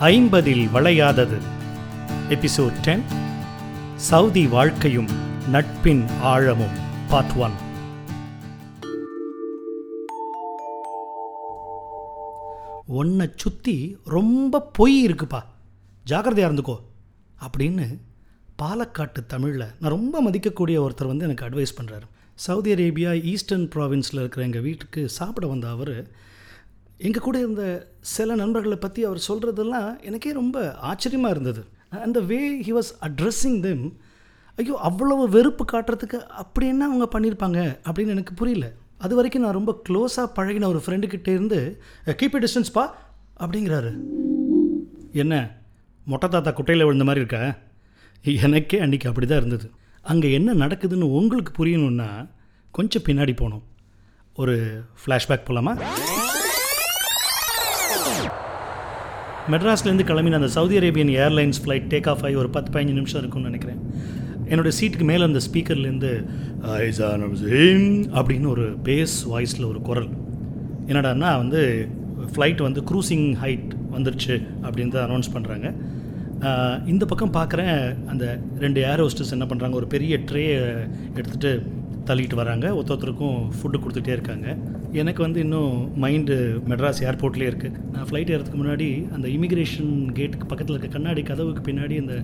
ஐம்பதில் வளையாதது. Episode ten. Saudi வாழ்க்கையும் நட்பின் ஆழமும். Part one. உன்னை சுற்றி ரொம்ப பொய் இருக்குப்பா. ஜாக்கிரதையாக இருந்துக்கோ. அப்படின்னு பாலக்காட்டு தமிழில் நான் ரொம்ப மதிக்கக்கூடிய ஒருத்தர் வந்து எனக்கு அட்வைஸ் பண்ணுறாரு சவுதி அரேபியா ஈஸ்டர்ன் ப்ராவின்ஸில் இருக்கிற எங்கள் வீட்டுக்கு சாப்பிட வந்த அவர் எங்கள் கூட இருந்த சில நண்பர்களை பற்றி அவர் சொல்கிறதெல்லாம் எனக்கே ரொம்ப ஆச்சரியமாக இருந்தது. அந்த way he was addressing them ஐயோ அவ்வளவு வெறுப்பு காட்டுறதுக்கு அப்படி என்ன அவங்க பண்ணியிருப்பாங்க அப்படின்னு எனக்கு புரியல. அது வரைக்கும் நான் ரொம்ப க்ளோஸாக பழகின ஒரு ஃப்ரெண்டுக்கிட்டே இருந்து கீப் டிஸ்டன்ஸ் பா அப்படிங்கிறாரு. என்ன மொட்டை தாத்தா குட்டையில் விழுந்த மாதிரி இருக்கா? எனக்கே அன்றைக்கி அப்படி தான் இருந்தது. அங்கே என்ன நடக்குதுன்னு உங்களுக்கு புரியணுன்னா கொஞ்சம் பின்னாடி போகணும். ஒரு ஃப்ளாஷ்பேக் போகலாமா மெட்ராஸ்லேருந்து கிளம்பின அந்த Saudi Arabian airlines flight take off ஆகி ஒரு பத்து பதினஞ்சு நிமிஷம் இருக்கும்னு நினைக்கிறேன். என்னோடய சீட்டுக்கு மேலே அந்த ஸ்பீக்கர்லேருந்து அப்படின்னு ஒரு பேஸ் வாய்ஸில் ஒரு குரல். என்னடான்னா வந்து ஃப்ளைட் வந்து க்ரூசிங் ஹைட் வந்துருச்சு அப்படின்னு தான் அனௌன்ஸ் பண்ணுறாங்க இந்த பக்கம் பார்க்குறேன் அந்த ரெண்டு ஏர் ஹோஸ்டர்ஸ் என்ன பண்ணுறாங்க ஒரு பெரிய ட்ரே எடுத்துகிட்டு தள்ளிட்டு வராங்க. ஒருத்தருக்கும் ஃபுட்டு கொடுத்துட்டே இருக்காங்க. எனக்கு வந்து இன்னும் மைண்டு மெட்ராஸ் ஏர்போர்ட்லேயே இருக்குது நான் ஃப்ளைட் ஏறதுக்கு முன்னாடி அந்த இமிக்ரேஷன் கேட்டுக்கு பக்கத்தில் இருக்க கண்ணாடி கதவுக்கு பின்னாடி அந்த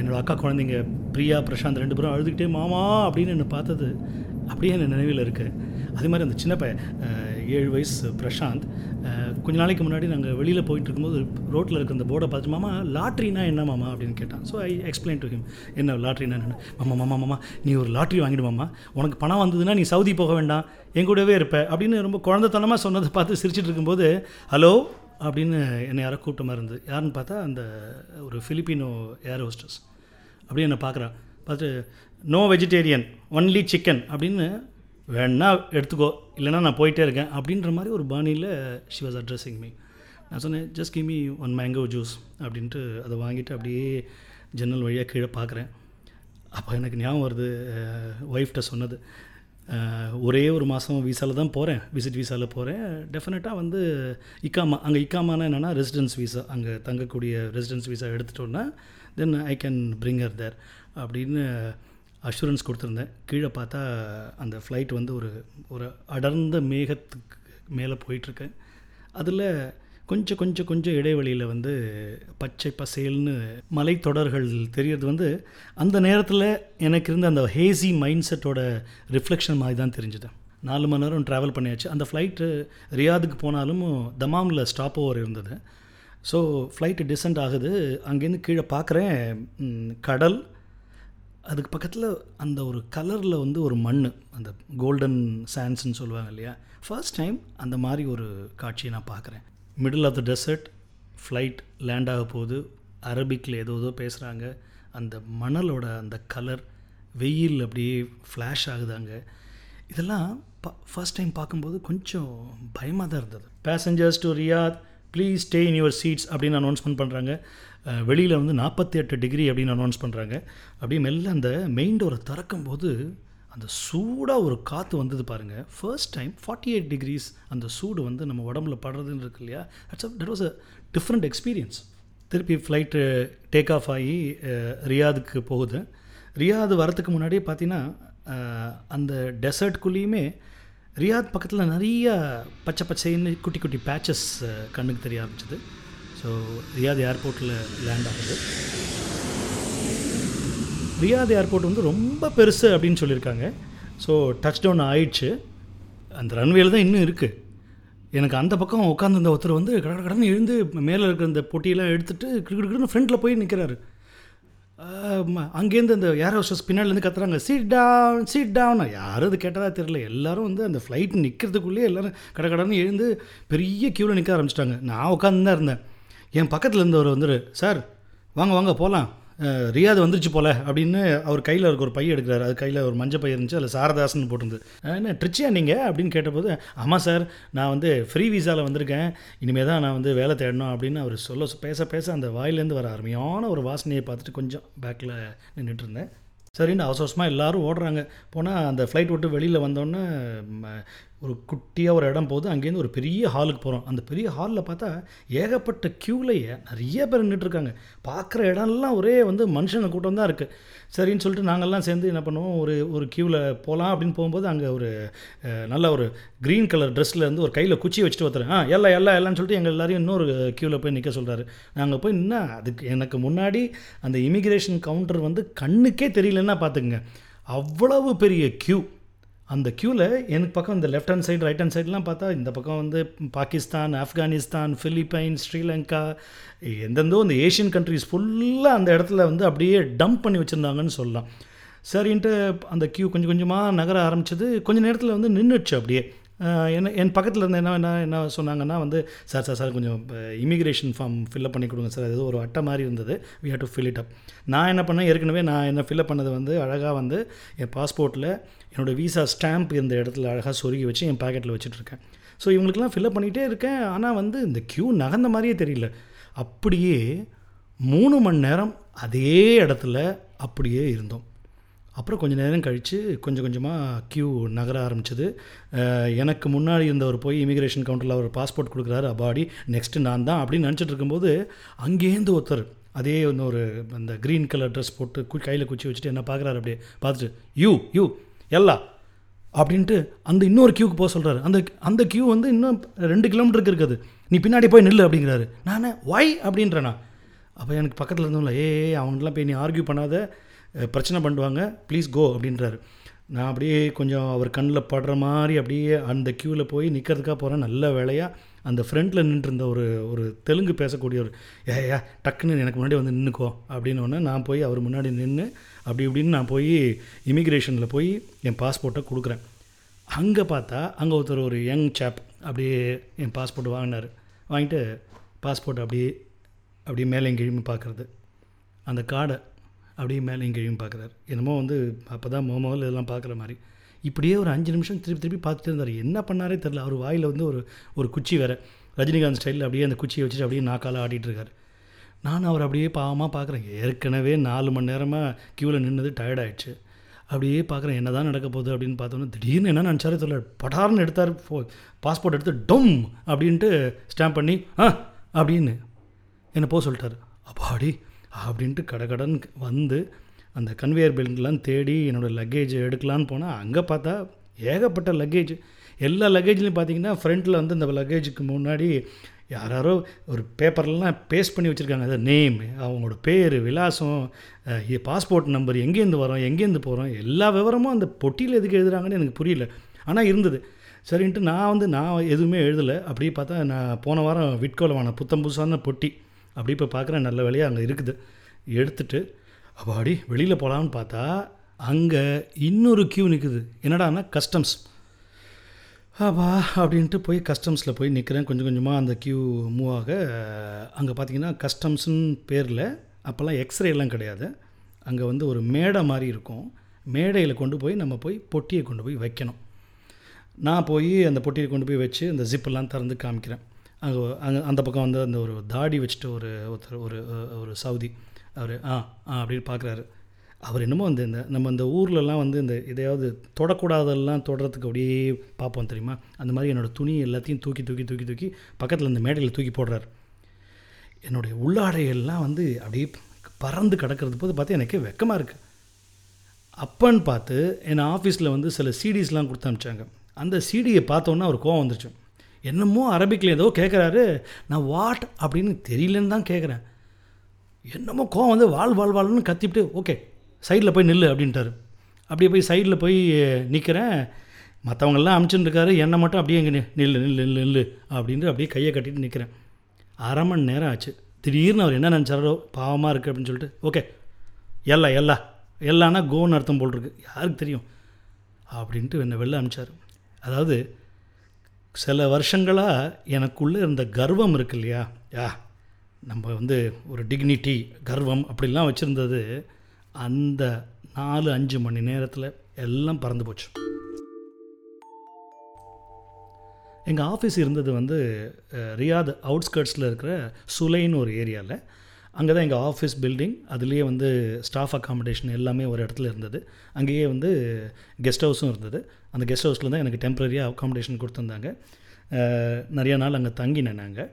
என்னோடய அக்கா குழந்தைங்க பிரியா பிரசாந்த் ரெண்டு பேரும் அழுதுகிட்டே மாமா! அப்படின்னு என்னை பார்த்தது அப்படியே என் நினைவில் இருக்குது அதே மாதிரி அந்த சின்ன பையன் ஏழு வயசு பிரசாந்த். கொஞ்ச நாளைக்கு முன்னாடி நாங்கள் வெளியில் போயிட்டு இருக்கும்போது ரோட்டில் இருக்க அந்த போர்டை பார்த்து மாமா லாட்ரினா என்ன மாமா? அப்படின்னு கேட்டான். So I explain to him என்ன லாட்ரினா என்ன மாமா மாமா மாமா நீ ஒரு லாட்ரி வாங்கிடு மாமா. உனக்கு பணம் வந்ததுன்னா நீ சவுதி போக வேண்டாம். என் கூடவே இருப்ப. அப்படின்னு ரொம்ப குழந்தைத்தனமாக சொன்னதை பார்த்து சிரிச்சிட்டு இருக்கும்போது ஹலோ? அப்படின்னு என்னை யாரோ கூப்பிட்ட மாதிரி இருந்தது. யாருன்னு பார்த்தா அந்த ஒரு ஃபிலிப்பினோ ஏர் ஹோஸ்டர்ஸ் அப்படின்னு என்னை பார்க்குறான் பார்த்து நோ வெஜிடேரியன் ஒன்லி சிக்கன் அப்படின்னு வேணா எடுத்துக்கோ இல்லைனா நான் போயிட்டே இருக்கேன் அப்படின்ற மாதிரி ஒரு பாணியில் ஷி வாஸ் அட்ரஸிங் மீ நான் சொன்னேன் just gimme one mango juice அப்படின்ட்டு அதை வாங்கிட்டு அப்படியே ஜன்னல் வழியாக கீழே பார்க்குறேன். அப்போ எனக்கு ஞாபகம் வருது ஒய்ஃப்ட்ட சொன்னது. ஒரே ஒரு மாதம் வீசாவில் தான் போகிறேன் விசிட் வீசாவில் போகிறேன் டெஃபினட்டாக வந்து இக்காமா அங்கே இக்காமானா என்னென்னா ரெசிடென்ஸ் வீசா அங்கே தங்கக்கூடிய residence visa எடுத்துட்டோன்னா then I can bring her there அப்படின்னு அஷூரன்ஸ் கொடுத்துருந்தேன். கீழே பார்த்தா அந்த ஃப்ளைட் வந்து ஒரு ஒரு அடர்ந்த மேகத்துக்கு மேலே போயிட்டுருக்கேன். அதில் கொஞ்சம் கொஞ்சம் கொஞ்சம் இடைவெளியில் வந்து பச்சை பசேல்னு மலைத்தொடர்கள் தெரியறது வந்து அந்த நேரத்தில் எனக்கு இருந்த அந்த ஹேசி மைண்ட் செட்டோட ரிஃப்ளெக்ஷன் மாதிரி தான் தெரிஞ்சுது. நாலு மணி நேரம் ட்ராவல் பண்ணியாச்சு. அந்த ஃப்ளைட்டு ரியாதுக்கு போனாலும் தமாமில் ஸ்டாப் ஓவர் இருந்தது. ஸோ ஃப்ளைட்டு டிசென்ட் ஆகுது. அங்கேருந்து கீழே பார்க்குறேன். கடல் அதுக்கு பக்கத்தில் அந்த ஒரு கலரில் வந்து ஒரு மண் அந்த கோல்டன் சான்ஸ்ன்னு சொல்லுவாங்க இல்லையா? ஃபர்ஸ்ட் டைம் அந்த மாதிரி ஒரு காட்சியை நான் பார்க்குறேன். Middle of the desert flight land ஆக போகுது. அரபிக்கில் ஏதோ ஏதோ பேசுகிறாங்க அந்த மணலோட அந்த கலர் வெயில் அப்படியே ஃப்ளாஷ் ஆகுதாங்க. இதெல்லாம் பா ஃபர்ஸ்ட் டைம் பார்க்கும்போது கொஞ்சம் பயமாக தான் இருந்தது. Passengers to Riyadh please stay in your seats அப்படின்னு அனௌன்ஸ்மெண்ட் பண்ணுறாங்க வெளியில் வந்து நாற்பத்தி எட்டு டிகிரி அப்படின்னு அனௌன்ஸ் பண்ணுறாங்க அப்படியே மெல்ல அந்த மெயின் டோரை திறக்கும் போது அந்த சூடாக ஒரு காற்று வந்தது பாருங்கள் first time forty eight degrees அந்த சூடு வந்து நம்ம உடம்புல படுறதுன்னு இருக்கு இல்லையா? It's that was a different experience திருப்பி ஃப்ளைட்டு டேக் ஆஃப் ஆகி ரியாதுக்கு போகுது. ரியாது வரத்துக்கு முன்னாடியே பார்த்தீங்கன்னா அந்த டெசர்ட்குள்ளேயுமே ரியாத் பக்கத்தில் நிறைய பச்சை பச்சைன்னு குட்டி குட்டி பேச்சஸ் கண்ணுக்கு தெரிய ஆரம்பிச்சது. ஸோ ரியாத் ஏர்போர்ட்டில் லேண்ட் ஆகுது. ரியாத் ஏர்போர்ட் வந்து ரொம்ப பெருசு அப்படின்னு சொல்லியிருக்காங்க. ஸோ டச் டவுன் ஆயிடுச்சு. அந்த ரன்வேல தான் இன்னும் இருக்குது எனக்கு அந்த பக்கம் உட்காந்துருந்த ஒருத்தர் வந்து கடற்கடன்னு எழுந்து மேலே இருக்கிற அந்த பொட்டியெல்லாம் எடுத்துகிட்டு கிடுக்கிடுன்னு ஃப்ரண்ட்டில் போய் நிற்கிறாரு அங்கேருந்து அந்த ஏர் ஹோஸ்டர்ஸ் பின்னாடிலேருந்து கத்துறாங்க. சீட் டவுன் சீட் டவுன் யாரும் அது கேட்டதாக தெரில எல்லோரும் வந்து அந்த ஃப்ளைட் நிற்கிறதுக்குள்ளேயே எல்லோரும் கடை கடன்னு எழுந்து பெரிய க்யூவில் நிற்க ஆரம்பிச்சிட்டாங்க. நான் உட்காந்து தான் இருந்தேன். என் பக்கத்தில் இருந்தவர் வந்துரு சார் வாங்க வாங்க போகலாம் ரியாது வந்துருச்சு போல அப்படின்னு அவர் கையில் இருக்க ஒரு பை எடுக்கிறார். அது கையில் ஒரு மஞ்சள் பை இருந்துச்சு. அதில் சாரதாசன் போட்டிருந்து என்ன ட்ரிச்சியா நீங்கள் அப்படின்னு கேட்டபோது ஆமாம் சார் நான் வந்து ஃப்ரீ வீசாவில் வந்திருக்கேன். இனிமேல் தான் நான் வந்து வேலை தேடணும் அப்படின்னு அவர் சொல்ல பேச பேச அந்த வாயிலேருந்து வர அருமையான ஒரு வாசனையை பார்த்துட்டு கொஞ்சம் பேக்கில் நின்றுட்டு இருந்தேன் சரின்னு அவசரமாக எல்லோரும் ஓடுறாங்க. போனால் அந்த ஃப்ளைட் விட்டு வெளியில் வந்தோடனே ஒரு குட்டியாக ஒரு இடம் போகுது அங்கேருந்து ஒரு பெரிய ஹாலுக்கு போகிறோம் அந்த பெரிய ஹாலில் பார்த்தா ஏகப்பட்ட க்யூலையே நிறைய பேர் நின்றுட்டுருக்காங்க பார்க்குற இடம்லாம் ஒரே வந்து மனுஷங்க கூட்டம் தான் இருக்குது சரின்னு சொல்லிட்டு நாங்கள்லாம் சேர்ந்து என்ன பண்ணுவோம் ஒரு ஒரு க்யூவில் போகலாம் அப்படின்னு போகும்போது அங்கே ஒரு நல்ல ஒரு க்ரீன் கலர் ட்ரெஸ்ஸில் இருந்து ஒரு கையில் குச்சி வச்சுட்டு ஒருத்தர் ஆ எல்லாம் எல்லாம் எல்லாம்னு சொல்லிட்டு எங்கள் எல்லாரையும் இன்னொரு க்யூவில் போய் நிற்க சொல்கிறாரு நாங்கள் போய் என்ன அதுக்கு எனக்கு முன்னாடி அந்த இமிக்ரேஷன் கவுண்டர் வந்து கண்ணுக்கே தெரியலன்னா பார்த்துக்குங்க. அவ்வளவு பெரிய க்யூ அந்த க்யூவில் எனக்கு பக்கம் இந்த left hand side right hand சைட்லாம் பார்த்தா இந்த பக்கம் வந்து பாகிஸ்தான் ஆப்கானிஸ்தான் ஃபிலிப்பைன்ஸ் ஸ்ரீலங்கா எந்தெந்தோ இந்த ஏஷியன் கண்ட்ரிஸ் ஃபுல்லாக அந்த இடத்துல வந்து அப்படியே டம்ப் பண்ணி வச்சுருந்தாங்கன்னு சொல்லலாம். சரின்ட்டு அந்த க்யூ கொஞ்சம் கொஞ்சமாக நகர ஆரம்பிச்சது. கொஞ்ச நேரத்தில் வந்து நின்றுச்சு அப்படியே. என்ன என் பக்கத்தில் இருந்த என்ன என்ன என்ன சொன்னாங்கன்னா வந்து சார் சார் சார் கொஞ்சம் இமிக்ரேஷன் ஃபார்ம் ஃபில்அப் பண்ணி கொடுங்க சார். ஏதோ ஒரு அட்டை மாதிரி இருந்தது. We have to fill it up நான் என்ன பண்ணேன் ஏற்கனவே நான் என்ன ஃபில்அப் பண்ணது வந்து அழகாக வந்து என் பாஸ்போர்ட்டில் என்னோடய விசா ஸ்டாம்ப் இருந்த இடத்துல அழகாக சொருகி வச்சு என் பேக்கெட்டில் வச்சுட்ருக்கேன் ஸோ இவங்களுக்கெல்லாம் ஃபில்அப் பண்ணிகிட்டே இருக்கேன். ஆனால் வந்து இந்த க்யூ நகர்ந்த மாதிரியே தெரியல. அப்படியே மூணு மணி நேரம் அதே இடத்துல அப்படியே இருந்தோம். அப்புறம் கொஞ்சம் நேரம் கழித்து கொஞ்சம் கொஞ்சமாக க்யூ நகர ஆரம்பிச்சது. எனக்கு முன்னாடி இருந்தவர் போய் இமிக்ரேஷன் கவுண்டரில் அவர் பாஸ்போர்ட் கொடுக்குறாரு அபாடி நெக்ஸ்ட்டு நான் தான் அப்படின்னு நினச்சிட்டு இருக்கும்போது அங்கேருந்து ஒருத்தர் அதே இன்னொரு ஒரு அந்த க்ரீன் கலர் ட்ரெஸ் போட்டு கு கையில் குச்சி வச்சுட்டு என்ன பார்க்குறாரு அப்படியே பார்த்துட்டு யூ யூ எல்லா அப்படின்ட்டு அந்த இன்னொரு க்யூக்கு போக சொல்கிறாரு அந்த அந்த க்யூ வந்து இன்னும் ரெண்டு கிலோமீட்டருக்கு இருக்குது. நீ பின்னாடி போய் நில்லு அப்படிங்கிறாரு. நான் ஒய் அப்படின்றேண்ணா அப்போ எனக்கு பக்கத்தில் இருந்தவங்கள ஏ அவங்களாம் போய் நீ ஆர்கியூ பண்ணாத. பிரச்சனை பண்ணுவாங்க ப்ளீஸ் கோ அப்படின்றாரு. நான் அப்படியே கொஞ்சம் அவர் கண்ணில் படுற மாதிரி அப்படியே அந்த க்யூவில் போய் நிற்கிறதுக்காக போகிறேன் நல்ல வேலையாக அந்த ஃப்ரண்ட்டில் நின்றுருந்த ஒரு ஒரு தெலுங்கு பேசக்கூடிய ஒரு ஏ ஏ டக்குன்னு எனக்கு முன்னாடி வந்து நின்றுக்கோ அப்படின்னோடனே நான் போய் அவர் முன்னாடி நின்று அப்படி இப்படின்னு நான் போய் இமிக்ரேஷனில் போய் என் பாஸ்போர்ட்டை கொடுக்குறேன். அங்கே பார்த்தா அங்கே ஒருத்தர் ஒரு யங் சாப் அப்படியே என் பாஸ்போர்ட் வாங்கினார். வாங்கிட்டு பாஸ்போர்ட் அப்படியே அப்படியே மேலே கீழும் பார்க்குறது. அந்த கார்டை அப்படியே மேலே கீழையும் பார்க்குறாரு. என்னமோ வந்து அப்போ தான் மோமோவில் இதெல்லாம் பார்க்குற மாதிரி. இப்படியே ஒரு அஞ்சு நிமிஷம் திருப்பி திருப்பி பார்த்துட்டு இருந்தார். என்ன பண்ணாரே தெரில அவர் வாயில் வந்து ஒரு ஒரு குச்சி வேறு. ரஜினிகாந்த் ஸ்டைலில் அப்படியே அந்த குச்சியை வச்சுட்டு அப்படியே நாக்கால் ஆடிட்டுருக்காரு நான் அவர் அப்படியே பாவமாக பார்க்குறேன். ஏற்கனவே நாலு மணி நேரமாக க்யூவில் நின்னது டயர்டாயிடுச்சு அப்படியே பார்க்குறேன். என்ன தான் நடக்க போகுது அப்படின்னு பார்த்தோன்னா திடீர்னு என்ன நினச்சாரே தெரியல. படார்னு எடுத்தார். ஃபோ பாஸ்போர்ட் எடுத்து டொம் அப்படின்ட்டு ஸ்டாம்ப் பண்ணி ஆ அப்படின்னு என்னை போக சொல்லிட்டார். அப்பாடி அப்படின்ட்டு கடகடன் வந்து அந்த கன்வேயர் பெல்ட்லாம் தேடி என்னோடய லக்கேஜ் எடுக்கலான்னு போனால் அங்கே பார்த்தா ஏகப்பட்ட லக்கேஜ் எல்லா லக்கேஜ்லையும் பார்த்தீங்கன்னா ஃப்ரண்ட்டில் வந்து அந்த லக்கேஜுக்கு முன்னாடி யாராரோ ஒரு பேப்பர்லாம் பேஸ்ட் பண்ணி வச்சுருக்காங்க. அதை நேம் அவங்களோட பேர் விலாசம் பாஸ்போர்ட் நம்பர் எங்கேருந்து வரோம் எங்கேருந்து போகிறோம் எல்லா விவரமும் அந்த பொட்டியில் எதுக்கு எழுதுறாங்கன்னு எனக்கு புரியல. ஆனால் இருந்தது. சரின்ட்டு நான் வந்து நான் எதுவுமே எழுதலை. அப்படியே பார்த்தா நான் போன வாரம் விட்கோல வாங்கின புத்தம் புதுசான பொட்டி. அப்படி இப்போ பார்க்குறேன் நல்ல வேலையாக அங்கே இருக்குது. எடுத்துட்டு அப்பாடி வெளியில் போகலான்னு பார்த்தா அங்கே இன்னொரு கியூ நிற்குது என்னடான்னா கஸ்டம்ஸ் அப்பா அப்படின்ட்டு போய் கஸ்டம்ஸில் போய் நிற்கிறேன் கொஞ்சம் கொஞ்சமாக அந்த கியூ மூவ் ஆக அங்கே பார்த்தீங்கன்னா கஸ்டம்ஸுன்னு பேரில் அப்போல்லாம் எக்ஸ்ரே எல்லாம் கிடையாது. அங்கே வந்து ஒரு மேடை மாதிரி இருக்கும். மேடையில் கொண்டு போய் நம்ம போய் பொட்டியை கொண்டு போய் வைக்கணும். நான் போய் அந்த பொட்டியை கொண்டு போய் வச்சு அந்த ஜிப்பெல்லாம் திறந்து காமிக்கிறேன். அங்கே அங்கே அந்த பக்கம் வந்து அந்த ஒரு தாடி வச்சுட்டு ஒரு ஒருத்தர் ஒரு ஒரு சவுதி. அவர் ஆ ஆ அப்படின்னு பார்க்குறாரு அவர் என்னமோ அந்த இந்த நம்ம இந்த ஊர்லலாம் வந்து இந்த இதையாவது தொடக்கூடாதெல்லாம் தொடுறதுக்கு அப்படியே பார்ப்போம் தெரியுமா? அந்த மாதிரி என்னோடய துணி எல்லாத்தையும் தூக்கி தூக்கி தூக்கி தூக்கி பக்கத்தில் இந்த மேடையில் தூக்கி போடுறாரு. என்னுடைய உள்ளாடையெல்லாம் வந்து அப்படியே பறந்து கிடக்கிறது போது பார்த்து எனக்கு வெக்கமாக இருக்குது அப்பன்னு பார்த்து என் ஆஃபீஸில் வந்து சில சிடிஸ்லாம் கொடுத்து அனுப்பிச்சாங்க. அந்த சிடியை பார்த்தோன்னா ஒரு கோவம் வந்துருச்சு. என்னமோ அரபிக்கில் ஏதோ கேட்குறாரு நான் வாட் அப்படின்னு தெரியலன்னு தான் கேட்குறேன் என்னமோ கோவம் வந்து வாழ் வாழ் வாழ்னு கத்திவிட்டு ஓகே சைடில் போய் நில்லு அப்படின்ட்டாரு. அப்படியே போய் சைடில் போய் நிற்கிறேன் மற்றவங்கெல்லாம் அமுச்சுன்னு இருக்காரு. என்னை மட்டும் அப்படியே இங்கே நில்லு நில்லு நில்லு நில்லு அப்படின்ட்டு அப்படியே கையை கட்டிட்டு நிற்கிறேன் அரை மணி நேரம் ஆச்சு. திடீர்னு அவர் என்ன நினச்சாரோ பாவமாக இருக்குது அப்படின்னு சொல்லிட்டு ஓகே எல்லா எல்லா எல்லான்னா கோன்னு அர்த்தம் போல் இருக்கு. யாருக்கு தெரியும்? அப்படின்ட்டு என்னை வெளில அனுப்பிச்சார் அதாவது சில வருஷங்களாக எனக்குள்ளே இருந்த கர்வம் இருக்கு இல்லையா யா நம்ம வந்து ஒரு டிக்னிட்டி கர்வம் அப்படிலாம் வச்சுருந்தது அந்த நாலு அஞ்சு மணி நேரத்தில் எல்லாம் பறந்து போச்சு. எங்கள் ஆஃபீஸ் இருந்தது வந்து ரியாத் அவுட்ஸ்கர்ட்ஸில் இருக்கிற சுலைன்னு ஒரு ஏரியாவில் அங்கே தான் எங்கள் ஆஃபீஸ் பில்டிங் அதுலேயே வந்து ஸ்டாஃப் அக்காமடேஷன் எல்லாமே ஒரு இடத்துல இருந்தது. அங்கேயே வந்து கெஸ்ட் ஹவுஸும் இருந்தது. அந்த கெஸ்ட் ஹவுஸில் தான் எனக்கு டெம்பரரியாக அக்காமடேஷன் கொடுத்துருந்தாங்க நிறைய நாள் அங்கே தங்கினேன் நாங்கள்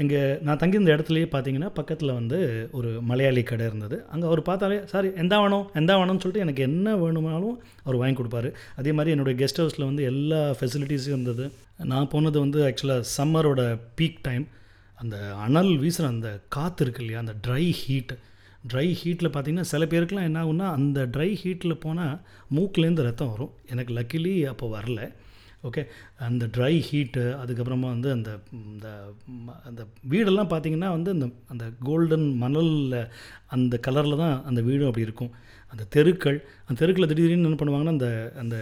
எங்கள் நான் தங்கியிருந்த இடத்துலையே பார்த்தீங்கன்னா பக்கத்தில் வந்து ஒரு மலையாளி கடை இருந்தது. அங்கே அவர் பார்த்தாலே சாரி எந்த வேணும்? எந்த வேணும்னு சொல்லிட்டு எனக்கு என்ன வேணுமானாலும் அவர் வாங்கி கொடுப்பாரு. அதே மாதிரி என்னுடைய கெஸ்ட் ஹவுஸில் வந்து எல்லா ஃபெசிலிட்டிஸும் இருந்தது. நான் போனது வந்து ஆக்சுவலாக சம்மரோட பீக் டைம் அந்த அனல் வீசுகிற அந்த காற்று இருக்கு இல்லையா அந்த ட்ரை ஹீட் ட்ரை ஹீட்டில் பார்த்தீங்கன்னா சில பேருக்குலாம் என்ன ஆகுன்னா அந்த ட்ரை ஹீட்டில் போனால் மூக்குலேருந்து ரத்தம் வரும். எனக்கு லக்கிலி அப்போ வரல. ஓகே அந்த ட்ரை ஹீட்டு அதுக்கப்புறமா வந்து அந்த இந்த ம- அந்த வீடெல்லாம் பார்த்தீங்கன்னா வந்து அந்த அந்த கோல்டன் மணலில் அந்த கலரில் தான் அந்த வீடும் அப்படி இருக்கும். அந்த தெருக்கள் அந்த தெருக்களில் திடீர்னு என்ன பண்ணுவாங்கன்னா அந்த அந்த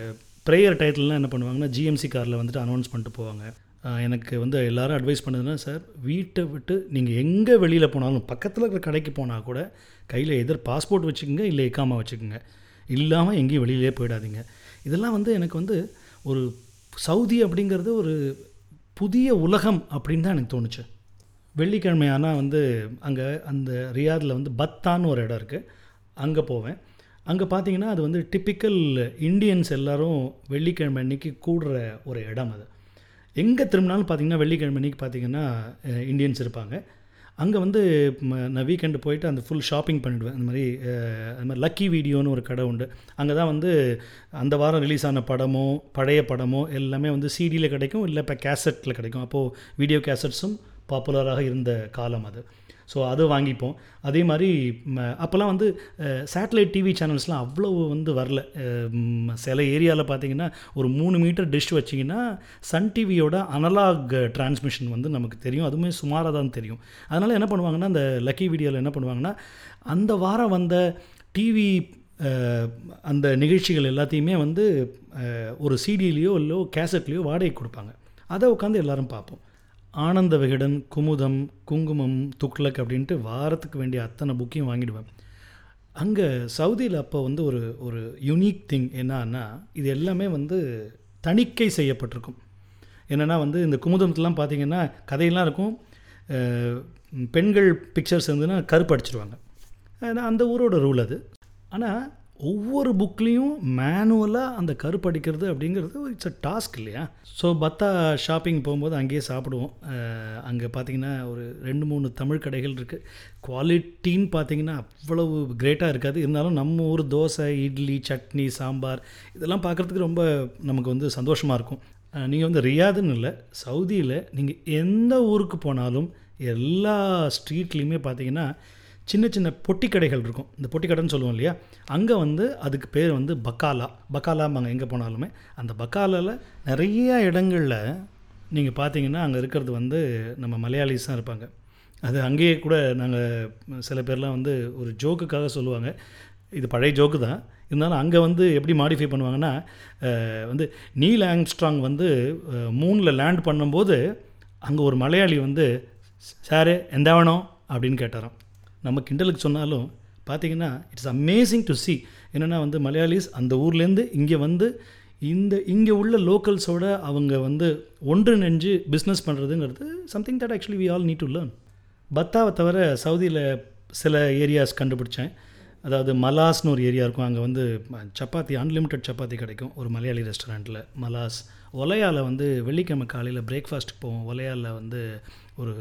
ப்ரேயர் டயத்துலலாம் என்ன பண்ணுவாங்கன்னா ஜிஎம்சி காரில் வந்துட்டு அனௌன்ஸ் பண்ணிட்டு போவாங்க. எனக்கு வந்து எல்லாரும் அட்வைஸ் பண்ணதுன்னா சார் வீட்டை விட்டு நீங்கள் எங்கே வெளியில் போனாலும் பக்கத்தில் இருக்கிற கடைக்கு போனால் கூட கையில் எதிர் பாஸ்போர்ட் வச்சுக்கோங்க இல்லை எக்காமா வச்சுக்கோங்க. இல்லாமல் எங்கேயும் வெளியிலே போயிடாதீங்க. இதெல்லாம் வந்து எனக்கு வந்து ஒரு சவுதி அப்படிங்கிறது ஒரு புதிய உலகம் அப்படின்னு தான் எனக்கு தோணுச்சு. வெள்ளிக்கிழமை ஆனால் வந்து அங்கே அந்த ரியாதில் வந்து பத்தான்னு ஒரு இடம் இருக்குது அங்கே போவேன். அங்கே பார்த்தீங்கன்னா அது வந்து டிப்பிக்கல் இண்டியன்ஸ் எல்லாரும் வெள்ளிக்கிழமை அன்னைக்கு கூடுற ஒரு இடம் அது. எங்கே திரும்பினாலும் பார்த்தீங்கன்னா வெள்ளிக்கிழமை அன்னைக்கு பார்த்திங்கன்னா இந்தியன்ஸ் இருப்பாங்க. அங்கே வந்து நான் வீக்கெண்டு போயிட்டு அந்த ஃபுல் ஷாப்பிங் பண்ணிவிடுவேன் அந்த மாதிரி அஹ், அந்த மாதிரி லக்கி வீடியோன்னு ஒரு கடை உண்டு. அங்கே தான் வந்து அந்த வாரம் ரிலீஸ் ஆன படமோ பழைய படமோ எல்லாமே வந்து சிடியில் கிடைக்கும் இல்லை இப்போ கேசட்டில் கிடைக்கும். அப்போது வீடியோ கேசட்ஸும் பாப்புலராக இருந்த காலம் அது. ஸோ அது வாங்கிப்போம். அதே மாதிரி அப்போல்லாம் வந்து சேட்டலைட் டிவி சேனல்ஸ்லாம் அவ்வளோ வந்து வரல. சில ஏரியாவில் பார்த்தீங்கன்னா ஒரு மூணு மீட்டர் டிஷ் வச்சிங்கன்னா சன் டிவியோட அனலாக் டிரான்ஸ்மிஷன் வந்து நமக்கு தெரியும். அதுவுமே சுமாராக தான் தெரியும். அதனால் என்ன பண்ணுவாங்கன்னா அந்த லக்கி வீடியோவில் என்ன பண்ணுவாங்கன்னா அந்த வாரம் வந்த டிவி அந்த நிகழ்ச்சிகள் எல்லாத்தையுமே வந்து ஒரு சிடிலேயோ இல்லையோ கேசட்லேயோ வாடகை கொடுப்பாங்க. அதை உட்காந்து எல்லாரும் பார்ப்போம். ஆனந்த விகடன் குமுதம் குங்குமம் துக்ளக் அப்படின்ட்டு வாரத்துக்கு வேண்டிய அத்தனை புக்கையும் வாங்கிடுவேன். அங்கே சவுதியில் அப்போ வந்து ஒரு ஒரு யுனிக் திங் என்னன்னா இது எல்லாமே வந்து தணிக்கை செய்யப்பட்டிருக்கும். என்னென்னா வந்து இந்த குமுதத்துலாம் பார்த்திங்கன்னா கதையெல்லாம் இருக்கும். பெண்கள் பிக்சர்ஸ் இருந்ததுன்னா கருப்பு அடிச்சிருவாங்க. ஏன்னா அந்த ஊரோட ரூல் அது. ஆனால் ஒவ்வொரு புக்லேயும் மேனுவலாக அந்த கருப்படிக்கிறது அப்படிங்கிறது இட்ஸ் அ டாஸ்க் இல்லையா? ஸோ பத்தா ஷாப்பிங் போகும்போது அங்கேயே சாப்பிடுவோம். அங்கே பார்த்தீங்கன்னா ஒரு ரெண்டு மூணு தமிழ் கடைகள் இருக்குது குவாலிட்டின்னு பார்த்தீங்கன்னா அவ்வளவு கிரேட்டாக இருக்காது. இருந்தாலும் நம்ம ஊர் தோசை இட்லி சட்னி சாம்பார் இதெல்லாம் பார்க்குறதுக்கு ரொம்ப நமக்கு வந்து சந்தோஷமாக இருக்கும். நீங்கள் வந்து ரியாதுன்னு இல்லை சவுதியில் நீங்கள் எந்த ஊருக்கு போனாலும் எல்லா ஸ்ட்ரீட்லேயுமே பார்த்தீங்கன்னா சின்ன சின்ன பொட்டி கடைகள் இருக்கும். இந்த பொட்டி கடைன்னு சொல்லுவோம் இல்லையா? அங்கே வந்து அதுக்கு பேர் வந்து பக்காலா. பக்காலாம்பாங்க எங்கே போனாலுமே. அந்த பக்காலாவில் நிறைய இடங்களில் நீங்கள் பார்த்தீங்கன்னா அங்கே இருக்கிறது வந்து நம்ம மலையாளிஸ் தான் இருப்பாங்க. அது அங்கேயே கூட நாங்கள் சில பேர்லாம் வந்து ஒரு ஜோக்குக்காக சொல்லுவாங்க. இது பழைய ஜோக்கு தான். இருந்தாலும் அங்கே வந்து எப்படி மாடிஃபை பண்ணுவாங்கன்னா வந்து நீல் ஆங்ஸ்ட்ராங் வந்து மூணில் லேண்ட் பண்ணும்போது அங்கே ஒரு மலையாளி வந்து சாரு எந்த வேணும் அப்படின்னு கேட்டாராம். நம்ம கிண்டலுக்கு சொன்னாலும் பார்த்தீங்கன்னா இட்ஸ் அமேசிங் டு சி என்னென்னா வந்து மலையாளிஸ் அந்த ஊர்லேருந்து இங்கே வந்து இந்த இங்கே உள்ள லோக்கல்ஸோட அவங்க வந்து ஒன்று நெஞ்சு பிஸ்னஸ் பண்ணுறதுங்கிறது something that actually we all need to learn பத்தாவை தவிர சவுதியில் சில ஏரியாஸ் கண்டுபிடிச்சேன். அதாவது மலாஸ்னு ஒரு ஏரியா இருக்கும். அங்கே வந்து சப்பாத்தி அன்லிமிட்டெட் சப்பாத்தி கிடைக்கும் ஒரு மலையாளி ரெஸ்டாரண்ட்டில் மலாஸ் ஒலையாவில் வந்து வெள்ளிக்கிழமை காலையில் பிரேக்ஃபாஸ்ட் போவோம். ஒலையாவில் வந்து ஒரு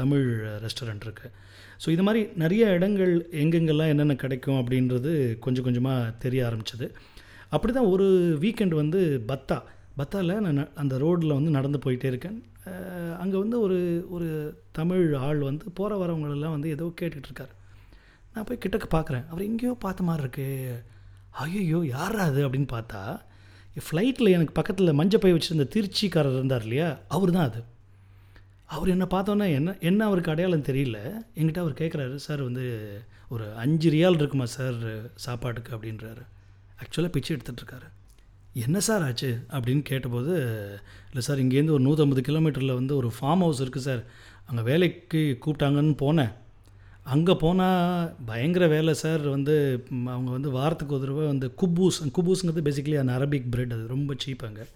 தமிழ் ரெஸ்டாரண்ட் இருக்குது ஸோ இது மாதிரி நிறைய இடங்கள் எங்கெங்கெல்லாம் என்னென்ன கிடைக்கும் அப்படின்றது கொஞ்சம் கொஞ்சமாக தெரிய ஆரம்பிச்சது. அப்படி தான் ஒரு வீக்கெண்ட் வந்து பத்தா. பத்தாவில் நான் அந்த ரோட்டில் வந்து நடந்து போயிட்டே இருக்கேன். அங்கே வந்து ஒரு ஒரு தமிழ் ஆள் வந்து போகிற வரவங்களெல்லாம் வந்து ஏதோ கேட்டுக்கிட்டு இருக்காரு. நான் போய் கிட்டக்க பார்க்குறேன் அவர் எங்கேயோ பார்த்த மாதிரி இருக்குது ஐயோ யாரா அது அப்படின்னு பார்த்தா ஃப்ளைட்டில் எனக்கு பக்கத்தில் மஞ்சப்பை வச்சுருந்த திருச்சிக்காரர் இருந்தார் இல்லையா? அவர் தான் அது. அவர் என்ன பார்த்தோன்னே என்ன என்ன அவருக்கு அடையாளம் தெரியல. என்கிட்ட அவர் கேட்குறாரு சார் வந்து ஒரு அஞ்சு ரியால் இருக்குமா சார் சாப்பாட்டுக்கு? அப்படின்றாரு. ஆக்சுவலாக பிச்சை எடுத்துகிட்ருக்காரு என்ன சார் ஆச்சு? அப்படின்னு கேட்டபோது இல்லை சார் இங்கேருந்து ஒரு நூற்றம்பது கிலோமீட்டரில் வந்து ஒரு ஃபார்ம் ஹவுஸ் இருக்குது சார். அங்கே வேலைக்கு கூப்பிட்டாங்கன்னு போனேன். அங்கே போனால் பயங்கர வேலை சார். வந்து அவங்க வந்து வாரத்துக்கு ஒரு தடவை வந்து குப்பூஸ் குப்பூஸுங்கிறது பேசிக்கலி அந்த அரபிக் பிரெட் அது ரொம்ப சீப் அங்கே.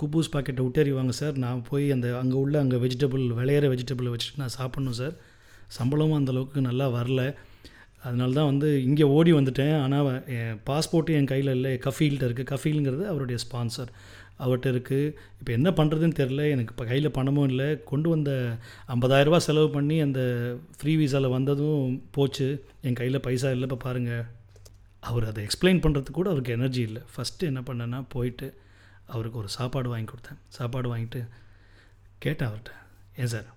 குப்பூஸ் பாக்கெட்டை விட்டேறிவாங்க சார். நான் போய் அந்த அங்கே உள்ள அங்கே வெஜிடபிள் விளையிற வெஜிடபிளை வச்சுட்டு நான் சாப்பிட்ணும் சார். சம்பளமும் அந்தளவுக்கு நல்லா வரல. அதனால தான் வந்து இங்கே ஓடி வந்துட்டேன். ஆனால் என் பாஸ்போர்ட்டு என் கையில் இல்லை. கஃபீல்கிட்ட இருக்குது கஃபீல்ங்கிறது அவருடைய ஸ்பான்சர் அவர்கிட்ட இருக்குது இப்போ என்ன பண்ணுறதுன்னு தெரில எனக்கு இப்போ கையில் பணமும் இல்லை. கொண்டு வந்த ஐம்பதாயிரரூபா செலவு பண்ணி அந்த ஃப்ரீ விசாவில் வந்ததும் போச்சு. என் கையில் பைசா இல்லை. இப்போ பாருங்கள் அவர் அதை எக்ஸ்பிளைன் பண்ணுறதுக்கு கூட அவருக்கு எனர்ஜி இல்லை. ஃபஸ்ட்டு என்ன பண்ணேன்னா போயிட்டு அவருக்கு ஒரு சாப்பாடு வாங்கி கொடுத்தேன். சாப்பாடு வாங்கிட்டு கேட்டேன் அவர்கிட்ட ஏன் சார்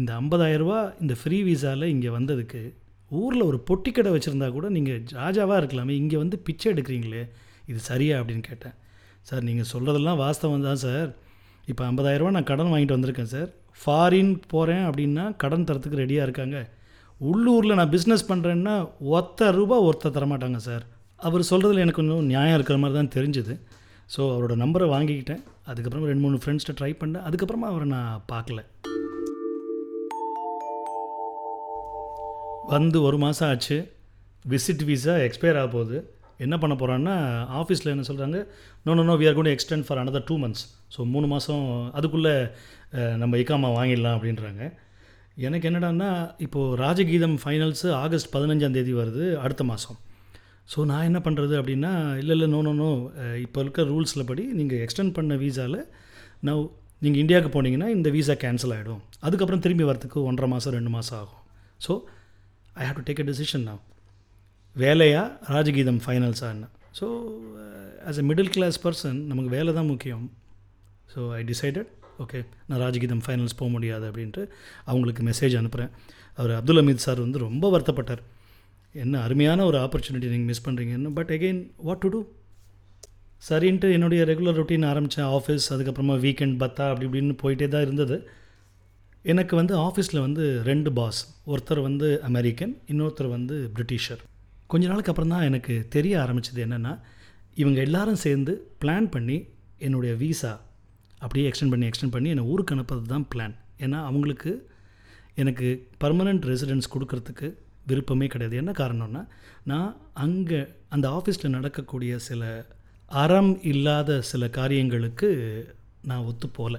இந்த ஐம்பதாயிரரூபா இந்த ஃப்ரீ விசாவில் இங்கே வந்ததுக்கு ஊரில் ஒரு பொட்டி கடை வச்சுருந்தா கூட நீங்கள் ராஜாவாக இருக்கலாமே இங்கே வந்து பிச்சை எடுக்கிறீங்களே இது சரியா? அப்படின்னு கேட்டேன். சார் நீங்கள் சொல்கிறதெல்லாம் வாஸ்தவம் தான் சார். இப்போ ஐம்பதாயிரரூபா நான் கடன் வாங்கிட்டு வந்திருக்கேன் சார். ஃபாரின் போகிறேன் அப்படின்னா கடன் தரத்துக்கு ரெடியாக இருக்காங்க. உள்ளூரில் நான் பிஸ்னஸ் பண்ணுறேன்னா ஒத்த ரூபா ஒருத்தர் தரமாட்டாங்க சார். அவர் சொல்கிறதுல எனக்கு கொஞ்சம் நியாயம் இருக்கிற மாதிரி தான் தெரிஞ்சுது. ஸோ அவரோட நம்பரை வாங்கிக்கிட்டேன். அதுக்கப்புறம் ரெண்டு மூணு ஃப்ரெண்ட்ஸ்கிட்ட ட்ரை பண்ணேன். அதுக்கப்புறமா அவரை நான் பார்க்கல. வந்து ஒரு மாதம் ஆச்சு. விசிட் விசா எக்ஸ்பயர் ஆக போகுது. என்ன பண்ண போகிறான்னா ஆஃபீஸில் என்ன சொல்கிறாங்க no no no we are gone extend for another two months so மூணு மாதம் அதுக்குள்ளே நம்ம இக்காமா வாங்கிடலாம் அப்படின்றாங்க. எனக்கு என்னடான்னா இப்போது ராஜகீதம் ஃபைனல்ஸு ஆகஸ்ட் பதினஞ்சாம் தேதி வருது அடுத்த மாதம் ஸோ நான் என்ன பண்ணுறது அப்படின்னா இல்லை இல்லை நோ நோ நோ இப்போ இருக்கிற ரூல்ஸில் படி நீங்கள் எக்ஸ்டெண்ட் பண்ண வீசாவில் நான் நீங்கள் இந்தியாவுக்கு போனீங்கன்னா இந்த வீசா கேன்சல் ஆகிடும் அதுக்கப்புறம் திரும்பி வரத்துக்கு ஒன்றரை மாதம் ரெண்டு மாதம் ஆகும். So I have to take a decision நான் வேலையா ராஜகீதம் ஃபைனல்ஸான்னு so as a middle class person நமக்கு வேலை தான் முக்கியம். ஸோ ஐ டிசைடட் ஓகே நான் ராஜகீதம் ஃபைனல்ஸ் போக முடியாது அப்படின்ட்டு அவங்களுக்கு மெசேஜ் அனுப்புகிறேன் அவர் அப்துல் அமீத் சார் வந்து ரொம்ப வருத்தப்பட்டார். என்ன அருமையான ஒரு ஆப்பர்ச்சுனிட்டி நீங்கள் மிஸ் பண்ணுறீங்கன்னு but again what to do சரின்ட்டு என்னுடைய ரெகுலர் ரொட்டீன் ஆரம்பித்தேன் ஆஃபீஸ் அதுக்கப்புறமா வீக்கெண்ட் பத்தா அப்படி இப்படின்னு போயிட்டே தான் இருந்தது. எனக்கு வந்து ஆஃபீஸில் வந்து ரெண்டு பாஸ் ஒருத்தர் வந்து அமெரிக்கன் இன்னொருத்தர் வந்து பிரிட்டிஷர் கொஞ்ச நாளுக்கு அப்புறம் தான் எனக்கு தெரிய ஆரம்பிச்சது என்னென்னா இவங்க எல்லாரும் சேர்ந்து பிளான் பண்ணி என்னுடைய வீசா அப்படியே எக்ஸ்டெண்ட் பண்ணி எக்ஸ்டெண்ட் பண்ணி என்னை ஊருக்கு அனுப்புறது தான் பிளான் ஏன்னா அவங்களுக்கு எனக்கு பர்மனெண்ட் ரெசிடென்ஸ் கொடுக்கறதுக்கு விருப்பமே கிடையாது. என்ன காரணம்னா நான் அங்கே அந்த ஆஃபீஸில் நடக்கக்கூடிய சில அறம் இல்லாத சில காரியங்களுக்கு நான் ஒத்து போகல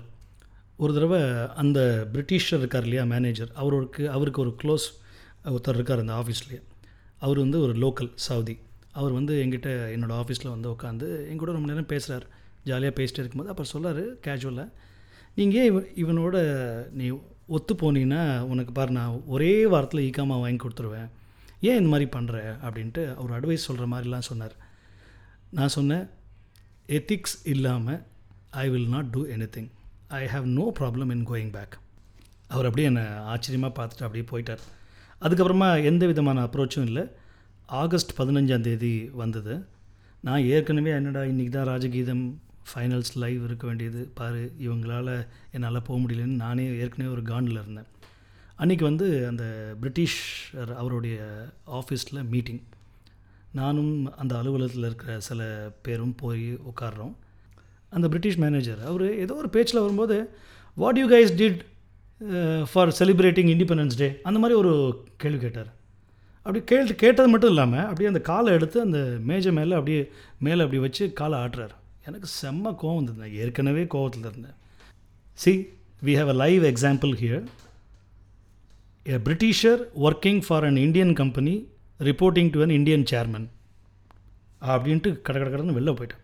ஒரு தடவை அந்த பிரிட்டிஷர் இருக்கார் இல்லையா மேனேஜர் அவருக்கு அவருக்கு ஒரு க்ளோஸ் ஒருத்தர் இருக்கார் அந்த ஆஃபீஸ்லேயே. அவர் வந்து ஒரு லோக்கல் சவுதி. அவர் வந்து எங்கிட்ட என்னோடய ஆஃபீஸில் வந்து உட்காந்து எங்கூட ரொம்ப நேரம் பேசுகிறார் ஜாலியாக பேசிட்டு இருக்கும்போது அப்புறம் சொல்லார் கேஷுவலாக நீங்கள் இவ இவனோட நீ ஒத்து போனீங்கன்னா உனக்கு பாரு நான் ஒரே வாரத்தில் ஈக்காமா வாங்கி கொடுத்துருவேன். ஏன் இந்த மாதிரி பண்ணுற அப்படின்ட்டு அவர் அட்வைஸ் சொல்கிற மாதிரிலாம் சொன்னார். நான் சொன்னேன் எத்திக்ஸ் இல்லாமல் I will not do anything I have no problem in going back அவர் அப்படியே என்னை ஆச்சரியமாக பார்த்துட்டு அப்படியே போயிட்டார். அதுக்கப்புறமா எந்த விதமான அப்ரோச்சும் இல்லை. ஆகஸ்ட் பதினஞ்சாம் தேதி வந்தது. நான் ஏற்கனவே என்னடா இன்றைக்கி தான் ராஜகீதம் ஃபைனல்ஸ் லைவ் இருக்க வேண்டியது. பாரு இவங்களால் என்னால் போக முடியலன்னு நானே ஏற்கனவே ஒரு காண்டில் இருந்தேன். அன்றைக்கி வந்து அந்த பிரிட்டிஷ் அவருடைய ஆஃபீஸில் மீட்டிங் நானும் அந்த அலுவலகத்தில் இருக்கிற சில பேரும் போய் உட்காடுறோம் அந்த பிரிட்டிஷ் மேனேஜர் அவர் ஏதோ ஒரு பேச்சில் வரும்போது what you guys did for celebrating independence day அந்த மாதிரி ஒரு கேள்வி கேட்டார். அப்படி கேட்டு கேட்டது மட்டும் இல்லாமல் அப்படியே அந்த காலை எடுத்து அந்த மேஜை மேலே அப்படியே மேலே அப்படி வச்சு காலை ஆட்டுறார். எனக்கு செம்ம கோவம் இருந்தேன் ஏற்கனவே கோவத்தில் இருந்தேன். See we have a live example here a Britisher working for an Indian company reporting to an Indian chairman அப்படின்ட்டு கடை கடை கடன்னு வெளில போயிட்டேன்.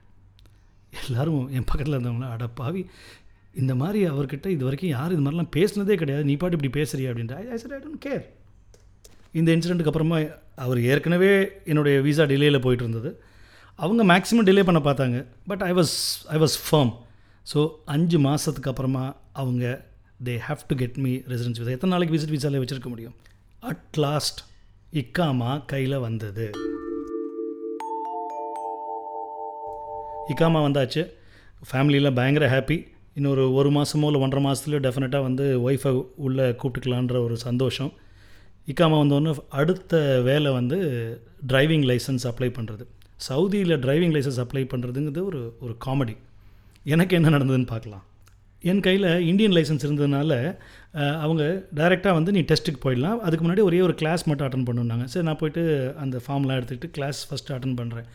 எல்லோரும் என் பக்கத்தில் இருந்தவங்களாம் அட பாவி இந்த மாதிரி அவர்கிட்ட இது வரைக்கும் யாரும் இது மாதிரிலாம் பேசினதே கிடையாது. நீ பாட்டு இப்படி பேசுறியா? அப்படின்ட்டு. I sir I don't care இந்த இன்சிடெண்ட்டுக்கு அப்புறமா அவர் ஏற்கனவே என்னுடைய வீசா டிலேயில் போயிட்டு இருந்தது. அவங்க மேக்ஸிமம் டிலே பண்ண பார்த்தாங்க. But I was I was firm so அஞ்சு மாதத்துக்கு அப்புறமா அவங்க they have to get me residence visa எத்தனை நாளைக்கு விசிட் விசாலே வச்சுருக்க முடியும்? அட் லாஸ்ட் இக்காமா கையில் வந்தது. இக்காமா வந்தாச்சு. ஃபேமிலியில் பயங்கர ஹாப்பி இன்னொரு ஒரு மாதமோ இல்லை ஒன்றரை மாதத்துலேயோ டெஃபினட்டாக வந்து ஒய்ஃபை உள்ளே கூப்பிட்டுக்கலான்ற ஒரு சந்தோஷம். இக்காமா வந்தோடனே அடுத்த வேலை வந்து டிரைவிங் லைசன்ஸ் அப்ளை பண்ணுறது சவுதியில் டிரைவிங் லைசன்ஸ் அப்ளை பண்ணுறதுங்கிறது ஒரு ஒரு காமெடி எனக்கு என்ன நடந்ததுன்னு பார்க்கலாம். என் கையில் இந்தியன் லைசன்ஸ் இருந்ததுனால அவங்க டைரெக்டாக வந்து நீ டெஸ்ட்டுக்கு போயிடலாம். அதுக்கு முன்னாடி ஒரே ஒரு கிளாஸ் மட்டும் அட்டன் பண்ணுனாங்க. சரி நான் போயிட்டு அந்த ஃபார்ம்லாம் எடுத்துக்கிட்டு கிளாஸ் ஃபஸ்ட்டு அட்டன் பண்ணுறேன்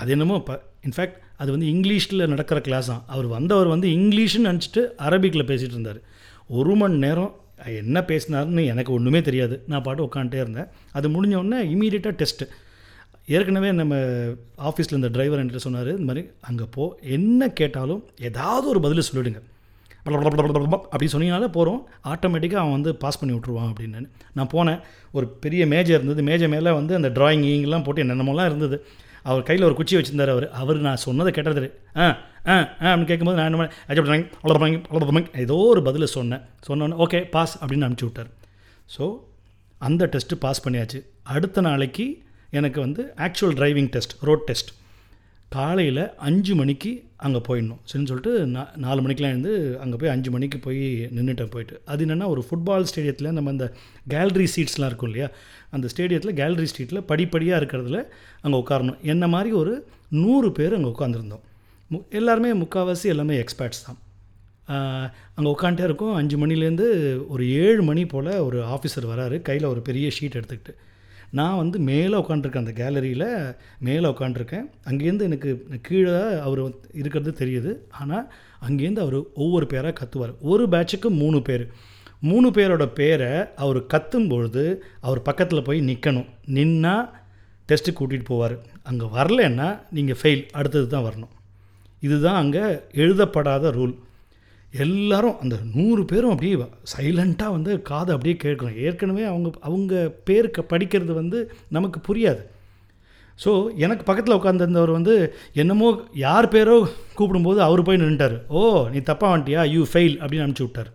அது என்னமோ இப்போ இன்ஃபேக்ட் அது வந்து இங்கிலீஷில் நடக்கிற கிளாஸ் தான். அவர் வந்தவர் வந்து இங்கிலீஷ்னு நினச்சிட்டு அரபிக்கில் பேசிகிட்டு இருந்தார். ஒரு மணி நேரம் என்ன பேசினாருன்னு எனக்கு ஒன்றுமே தெரியாது. நான் பாட்டு உட்காந்துட்டே இருந்தேன். அது முடிஞ்ச உடனே இமீடியட்டாக டெஸ்ட்டு ஏற்கனவே நம்ம ஆஃபீஸில் இந்த டிரைவர் என்கிட்ட சொன்னார் இந்த மாதிரி அங்கே போ என்ன கேட்டாலும் ஏதாவது ஒரு பதில் சொல்லிவிடுங்க அப்படி சொன்னீங்கனாலே போகிறோம் ஆட்டோமேட்டிக்காக அவன் வந்து பாஸ் பண்ணி விட்ருவான் அப்படின்னு. நான் போனேன். ஒரு பெரிய மேஜர் இருந்தது. மேஜை மேலே வந்து அந்த டிராயிங் இங்கெல்லாம் போட்டு என்னென்னமோலாம் இருந்தது. அவர் கையில் ஒரு குச்சி வச்சிருந்தார் அவர். அவர் நான் சொன்னதை கேட்டது ஆ ஆ ஆ அப்படின்னு கேட்கும்போது நான் என்ன பண்ணேன்? அவ்வளோ அவ்வளோ ஏதோ ஒரு பதில் சொன்னேன். சொன்னோன்னே ஓகே பாஸ் அப்படின்னு அனுப்பிச்சி விட்டார். ஸோ அந்த டெஸ்ட்டு பாஸ் பண்ணியாச்சு. அடுத்த நாளைக்கு எனக்கு வந்து actual driving test road test காலையில் அஞ்சு மணிக்கு அங்கே போயிடணும். சரின்னு சொல்லிட்டு நான் நாலு மணிக்கெலாம் இருந்து அங்கே போய் அஞ்சு மணிக்கு போய் நின்றுட்டேன் போயிட்டு. அது என்னென்னா ஒரு ஃபுட்பால் ஸ்டேடியத்தில் நம்ம அந்த கேலரி சீட்ஸ்லாம் இருக்கும் இல்லையா? அந்த ஸ்டேடியத்தில் கேலரி ஸ்ட்ரீட்டில் படிப்படியாக இருக்கிறதுல அங்கே உட்காரணும். என்ன மாதிரி ஒரு நூறு பேர் அங்கே உட்காந்துருந்தோம் மு எல்லாருமே முக்கால்வாசி எல்லாமே எக்ஸ்பர்ட்ஸ் தான். அங்கே உட்காந்துட்டே இருக்கும். அஞ்சு மணிலேருந்து ஒரு ஏழு மணி போல் ஒரு ஆஃபீஸர் வராரு. கையில் ஒரு பெரிய ஷீட் எடுத்துக்கிட்டு. நான் வந்து மேலே உட்காண்ட்ருக்கேன் அந்த கேலரியில் மேலே உட்காண்ட்ருக்கேன் அங்கேருந்து எனக்கு கீழே அவர் இருக்கிறது தெரியுது. ஆனால் அங்கேருந்து அவர் ஒவ்வொரு பேராக கத்துவார். ஒரு பேட்சுக்கு மூணு பேர். மூணு பேரோட பேரை அவர் கத்தும் பொழுது அவர் பக்கத்தில் போய் நிற்கணும் நின்னா டெஸ்ட்டு கூட்டிகிட்டு போவார். அங்கே வரலன்னா நீங்கள் ஃபெயில் அடுத்தது தான் வரணும். இதுதான் அங்கே எழுதப்படாத ரூல் எல்லாரும் அந்த நூறு பேரும் அப்படியே சைலண்ட்டாக வந்து காதை அப்படியே கேட்குறோம் ஏற்கனவே அவங்க அவங்க பேருக்கு படிக்கிறது வந்து நமக்கு புரியாது. ஸோ எனக்கு பக்கத்தில் உட்காந்துருந்தவர் வந்து என்னமோ யார் பேரோ கூப்பிடும்போது அவர் போய் நின்றுட்டார் ஓ நீ தப்பாக வந்துட்டியா? யூ ஃபெயில் அப்படின்னு அனுப்பிச்சி விட்டார்.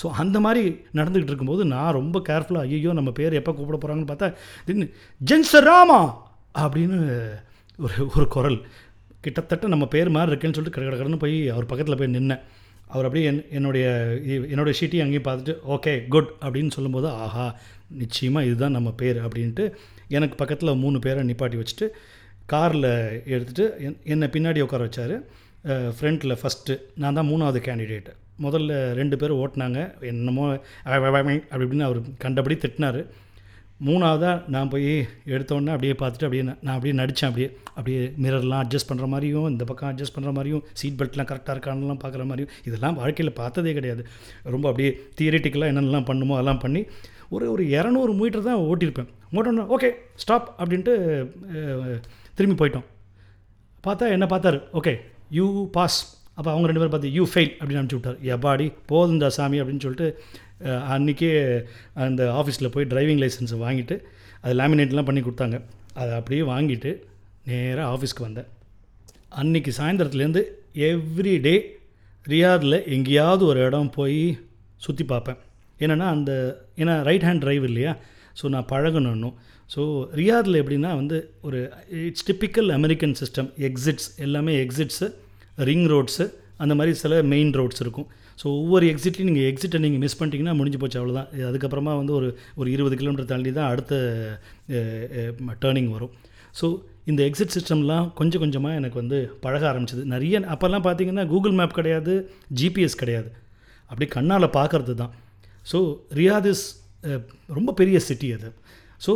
ஸோ அந்த மாதிரி நடந்துக்கிட்டு இருக்கும்போது நான் ரொம்ப கேர்ஃபுல்லாக ஐயோ நம்ம பேர் எப்போ கூப்பிட போகிறாங்கன்னு பார்த்தா திடீர்னு ஜென்ஸ் ராமா அப்படின்னு ஒரு ஒரு குரல். கிட்டத்தட்ட நம்ம பேர் மாதிரி இருக்குன்னு சொல்லிட்டு கடை கடன்னு போய் அவர் பக்கத்தில் போய் நின்னேன். அவர் அப்படியே என் என்னுடைய என்னுடைய ஷீட்டையும் அங்கேயும் பார்த்துட்டு ஓகே குட் அப்படின்னு சொல்லும்போது ஆஹா நிச்சயமாக இதுதான் நம்ம பேர் அப்படின்ட்டு எனக்கு பக்கத்தில் மூணு பேரை நிப்பாட்டி வச்சுட்டு காரில் எடுத்துகிட்டு என் என்னை பின்னாடி உட்கார வச்சார். ஃப்ரண்ட்டில் ஃபஸ்ட்டு நான் தான் மூணாவது கேண்டிடேட்டு முதல்ல ரெண்டு பேர் ஓட்டினாங்க. என்னமோ அப்படி இப்படின்னு அவர் கண்டபடி திட்டினார். மூணாவதாக நான் போய் எடுத்தோன்னே அப்படியே பார்த்துட்டு அப்படியே நான் அப்படியே நடித்தேன் அப்படியே அப்படியே மிரர்லாம் அட்ஜஸ்ட் பண்ணுற மாதிரியும் இந்த பக்கம் அட்ஜஸ்ட் பண்ணுற மாதிரியும் சீட் பெல்ட்லாம் கரெக்டாக இருக்கான்லாம் பார்க்குற மாதிரியும் இதெல்லாம் வாழ்க்கையில் பார்த்ததே கிடையாது. ரொம்ப அப்படியே தியரிட்டிக்கலாக என்னென்னலாம் பண்ணுமோ அதெல்லாம் பண்ணி ஒரு ஒரு இரநூறு மீட்டர் தான் ஓட்டியிருப்பேன். ஓட்டோன்னா ஓகே ஸ்டாப் அப்படின்ட்டு திரும்பி போயிட்டோம். பார்த்தா என்ன பார்த்தாரு? ஓகே யூ பாஸ் அப்போ அவங்க ரெண்டு பேரும் பார்த்து யூ ஃபெயில் அப்படின்னு அனுப்பிச்சி விட்டார். எப்பாடி போதுந்தா சாமி அப்படின்னு சொல்லிட்டு அன்றைக்கே அந்த ஆஃபீஸில் போய் டிரைவிங் லைசன்ஸை வாங்கிட்டு அது லேமினேட்லாம் பண்ணி கொடுத்தாங்க. அதை அப்படியே வாங்கிட்டு நேராக ஆஃபீஸ்க்கு வந்தேன். அன்றைக்கி சாயந்தரத்துலேருந்து எவ்ரி டே ரியாதில் எங்கேயாவது ஒரு இடம் போய் சுற்றி பார்ப்பேன். என்னென்னா அந்த ஏன்னா ரைட் ஹேண்ட் டிரைவ் இல்லையா? ஸோ நான் பழகணும் ஸோ ரியாதில் எப்படின்னா வந்து ஒரு it's typical American system exits எல்லாமே எக்ஸிட்ஸு ரிங் ரோட்ஸு அந்த மாதிரி சில மெயின் ரோட்ஸ் இருக்கும். ஸோ ஒவ்வொரு எக்ஸிட்லையும் நீங்கள் எக்ஸிட்டை நீங்கள் மிஸ் பண்ணிட்டீங்கன்னா முடிஞ்சு போச்சு அவ்வளோதான் அதுக்கப்புறமா வந்து ஒரு ஒரு இருபது கிலோமீட்டர் தாண்டி தான் அடுத்த டேர்னிங் வரும். ஸோ இந்த எக்ஸிட் சிஸ்டம்லாம் கொஞ்சம் கொஞ்சமாக எனக்கு வந்து பழக ஆரம்பிச்சது. நிறைய அப்போல்லாம் பார்த்தீங்கன்னா கூகுள் மேப் கிடையாது ஜிபிஎஸ் கிடையாது. அப்படி கண்ணால் பார்க்குறது தான். ஸோ ரியாத் இஸ் ரொம்ப பெரிய சிட்டி அது. ஸோ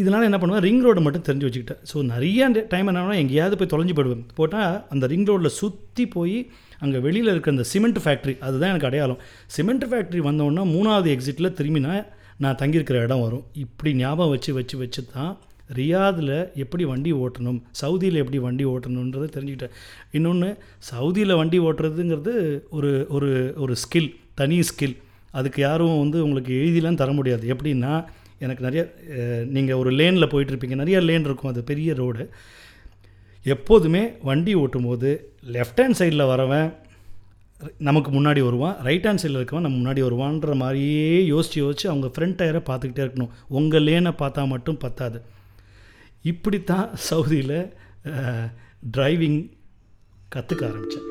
இதனால் என்ன பண்ணுவேன் ரிங் ரோடு மட்டும் தெரிஞ்சு வச்சுக்கிட்டேன். ஸோ நிறைய டைம் என்னன்னா எங்கேயாவது போய் தொலைஞ்சு போயிடுவேன். போட்டால் அந்த ரிங் ரோட்டில் சுற்றி போய் அங்கே வெளியில் இருக்க அந்த சிமெண்ட் ஃபேக்ட்ரி அதுதான் எனக்கு அடையாளம். சிமெண்ட் ஃபேக்ட்ரி வந்தோன்னா மூணாவது எக்ஸிட்டில் திரும்பி நான் நான் தங்கியிருக்கிற இடம் வரும். இப்படி ஞாபகம் வச்சு வச்சு வச்சு தான் ரியாதில் எப்படி வண்டி ஓட்டணும் சவுதியில் எப்படி வண்டி ஓட்டணுன்றதை தெரிஞ்சுக்கிட்டேன். இன்னொன்று சவுதியில் வண்டி ஓட்டுறதுங்கிறது ஒரு ஒரு ஒரு ஸ்கில் தனி ஸ்கில் அதுக்கு யாரும் வந்து உங்களுக்கு எழுதிலாம் தர முடியாது. எப்படின்னா எனக்கு நிறைய நீங்கள் ஒரு லேனில் போயிட்டுருப்பீங்க நிறைய லேன் இருக்கும். அது பெரிய ரோடு எப்போதுமே வண்டி ஓட்டும் போது லெஃப்ட் ஹேண்ட் சைடில் வரவன் நமக்கு முன்னாடி வருவான் ரைட் ஹேண்ட் சைடில் இருக்கவன் நம்ம முன்னாடி வருவான்ற மாதிரியே யோசித்து யோசித்து அவங்க ஃப்ரண்ட் டயரை பார்த்துக்கிட்டே இருக்கணும். உங்கள் லேனை பார்த்தா மட்டும் பத்தாது. இப்படித்தான் சவுதியில் டிரைவிங் கற்றுக்க ஆரம்பித்தேன்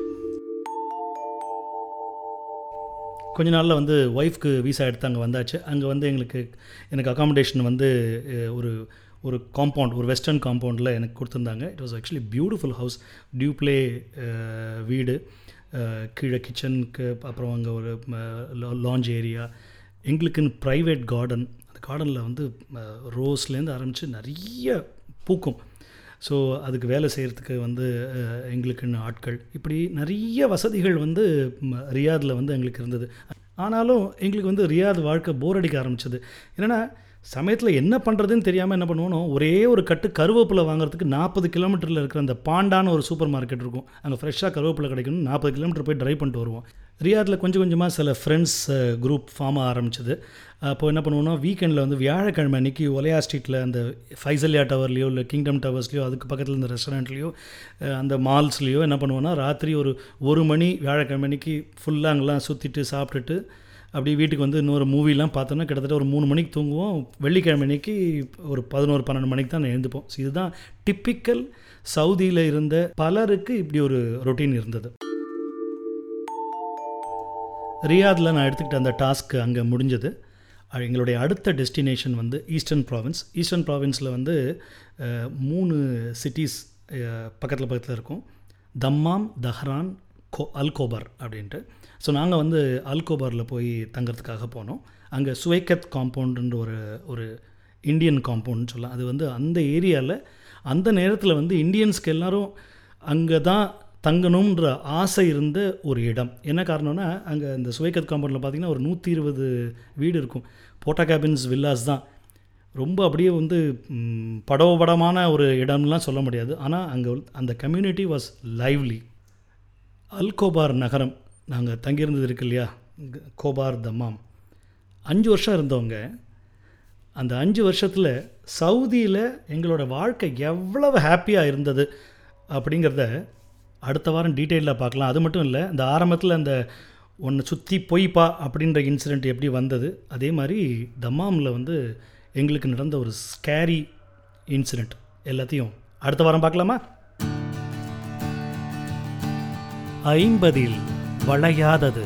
கொஞ்ச நாளில் வந்து ஒய்ஃப்க்கு வீசா எடுத்து அங்கே வந்தாச்சு. அங்கே வந்து எங்களுக்கு எனக்கு அகாமடேஷன் வந்து ஒரு ஒரு காம்பவுண்ட் ஒரு வெஸ்டர்ன் காம்பவுண்டில் எனக்கு கொடுத்துருந்தாங்க. It was actually beautiful house duplex வீடு uh, கீழே கிச்சனுக்கு அப்புறம் அங்கே ஒரு uh, லாஞ்ச் ஏரியா எங்களுக்குன்னு ப்ரைவேட் கார்டன் அந்த கார்டனில் வந்து uh, ரோஸ்லேருந்து ஆரம்பித்து நிறைய பூக்கும். ஸோ அதுக்கு வேலை செய்கிறதுக்கு வந்து எங்களுக்குன்னு ஆட்கள். இப்படி நிறைய வசதிகள் வந்து ரியாதில் வந்து எங்களுக்கு இருந்தது. ஆனாலும் எங்களுக்கு வந்து ரியாத் வாழ்க்கை போர் அடிக்க ஆரம்பிச்சது. என்னென்னா சமயத்தில் என்ன பண்ணுறதுன்னு தெரியாமல் என்ன பண்ணுவோம் ஒரே ஒரு கட்டு கருவேப்பிலை வாங்குறதுக்கு நாற்பது கிலோமீட்டரில் இருக்கிற அந்த பாண்டான ஒரு சூப்பர் மார்க்கெட் இருக்கும். அங்கே ஃப்ரெஷ்ஷாக கருவேப்பிலை கிடைக்கணும் நாற்பது கிலோமீட்டர் போய் ட்ரைவ் பண்ணிட்டு வருவோம். ரியாரில் கொஞ்சம் கொஞ்சமாக சில ஃப்ரெண்ட்ஸ் குரூப் ஃபார்ம் ஆரம்பிச்சது. அப்போ என்ன பண்ணுவோம்னா வீக்கெண்டில் வந்து வியாழக்கிழமை அன்றைக்கி ஒலையா ஸ்ட்ரீட்டில் அந்த ஃபைசல்யா டவர்லேயோ இல்லை கிங்டம் டவர்ஸ்லையோ அதுக்கு பக்கத்தில் இந்த ரெஸ்டாரண்ட்லேயோ அந்த மால்ஸ்லேயோ என்ன பண்ணுவோன்னா ராத்திரி ஒரு ஒரு மணி வியாழக்கிழமை அன்றைக்கி ஃபுல்லாக அங்கெல்லாம் சுற்றிட்டு சாப்பிட்டுட்டு அப்படி வீட்டுக்கு வந்து இன்னொரு மூவிலாம் பார்த்தோன்னா கிட்டத்தட்ட ஒரு மூணு மணிக்கு தூங்குவோம். வெள்ளிக்கிழமை அன்னைக்கு ஒரு பதினோரு பன்னெண்டு மணிக்கு தான் எழுந்துப்போம். ஸோ இதுதான் டிப்பிக்கல் சவுதியில் இருந்த பலருக்கு இப்படி ஒரு ரொட்டீன் இருந்தது. ரியாதில் நான் எடுத்துக்கிட்ட அந்த டாஸ்க்கு அங்கே முடிஞ்சது. எங்களுடைய அடுத்த டெஸ்டினேஷன் வந்து ஈஸ்டர்ன் ப்ராவின்ஸ் ஈஸ்டர்ன் ப்ராவின்ஸில் வந்து மூணு சிட்டிஸ் பக்கத்தில் பக்கத்தில் இருக்கும். தம்மாம் தஹ்ரான் கோ அல்கோபர் அப்படின்ட்டு. ஸோ நாங்கள் வந்து ஆல்கோபாரில் போய் தங்கிறதுக்காக போனோம். அங்கே சுவைக்கத் காம்பவுண்டுன்ற ஒரு ஒரு இந்தியன் காம்பவுண்ட்னு சொல்லலாம். அது வந்து அந்த ஏரியாவில் அந்த நேரத்தில் வந்து இந்தியன்ஸ்க்கு எல்லோரும் அங்கே தான் தங்கணுன்ற ஆசை இருந்த ஒரு இடம். என்ன காரணம்னா அங்கே இந்த சுவைக்கத் காம்பவுண்டில் பார்த்திங்கன்னா ஒரு நூற்றி இருபது வீடு இருக்கும். போட்டா கேபின்ஸ் வில்லாஸ் தான். ரொம்ப அப்படியே வந்து படவபடமான ஒரு இடம்லாம் சொல்ல முடியாது. ஆனால் அங்கே அந்த கம்யூனிட்டி வாஸ் லைவ்லி அல்கோபார் நகரம். நாங்கள் தங்கியிருந்தது இருக்கு இல்லையா? கோபார் தம்மாம். அஞ்சு வருஷம் இருந்தவங்க. அந்த அஞ்சு வருஷத்தில் சவுதியில் எங்களோட வாழ்க்கை எவ்வளவு ஹாப்பியாக இருந்தது அப்படிங்கிறத அடுத்த வாரம் டீட்டெயிலாக பார்க்கலாம். அது மட்டும் இல்லை இந்த ஆரம்பத்தில் அந்த ஒன்று சுற்றி பொய்ப்பா அப்படின்ற இன்சிடெண்ட் எப்படி வந்தது அதே மாதிரி தம்மாமில் வந்து எங்களுக்கு நடந்த ஒரு ஸ்கேரி இன்சிடெண்ட் எல்லாத்தையும் அடுத்த வாரம் பார்க்கலாமா? ஐம்பதில் வளையாதது.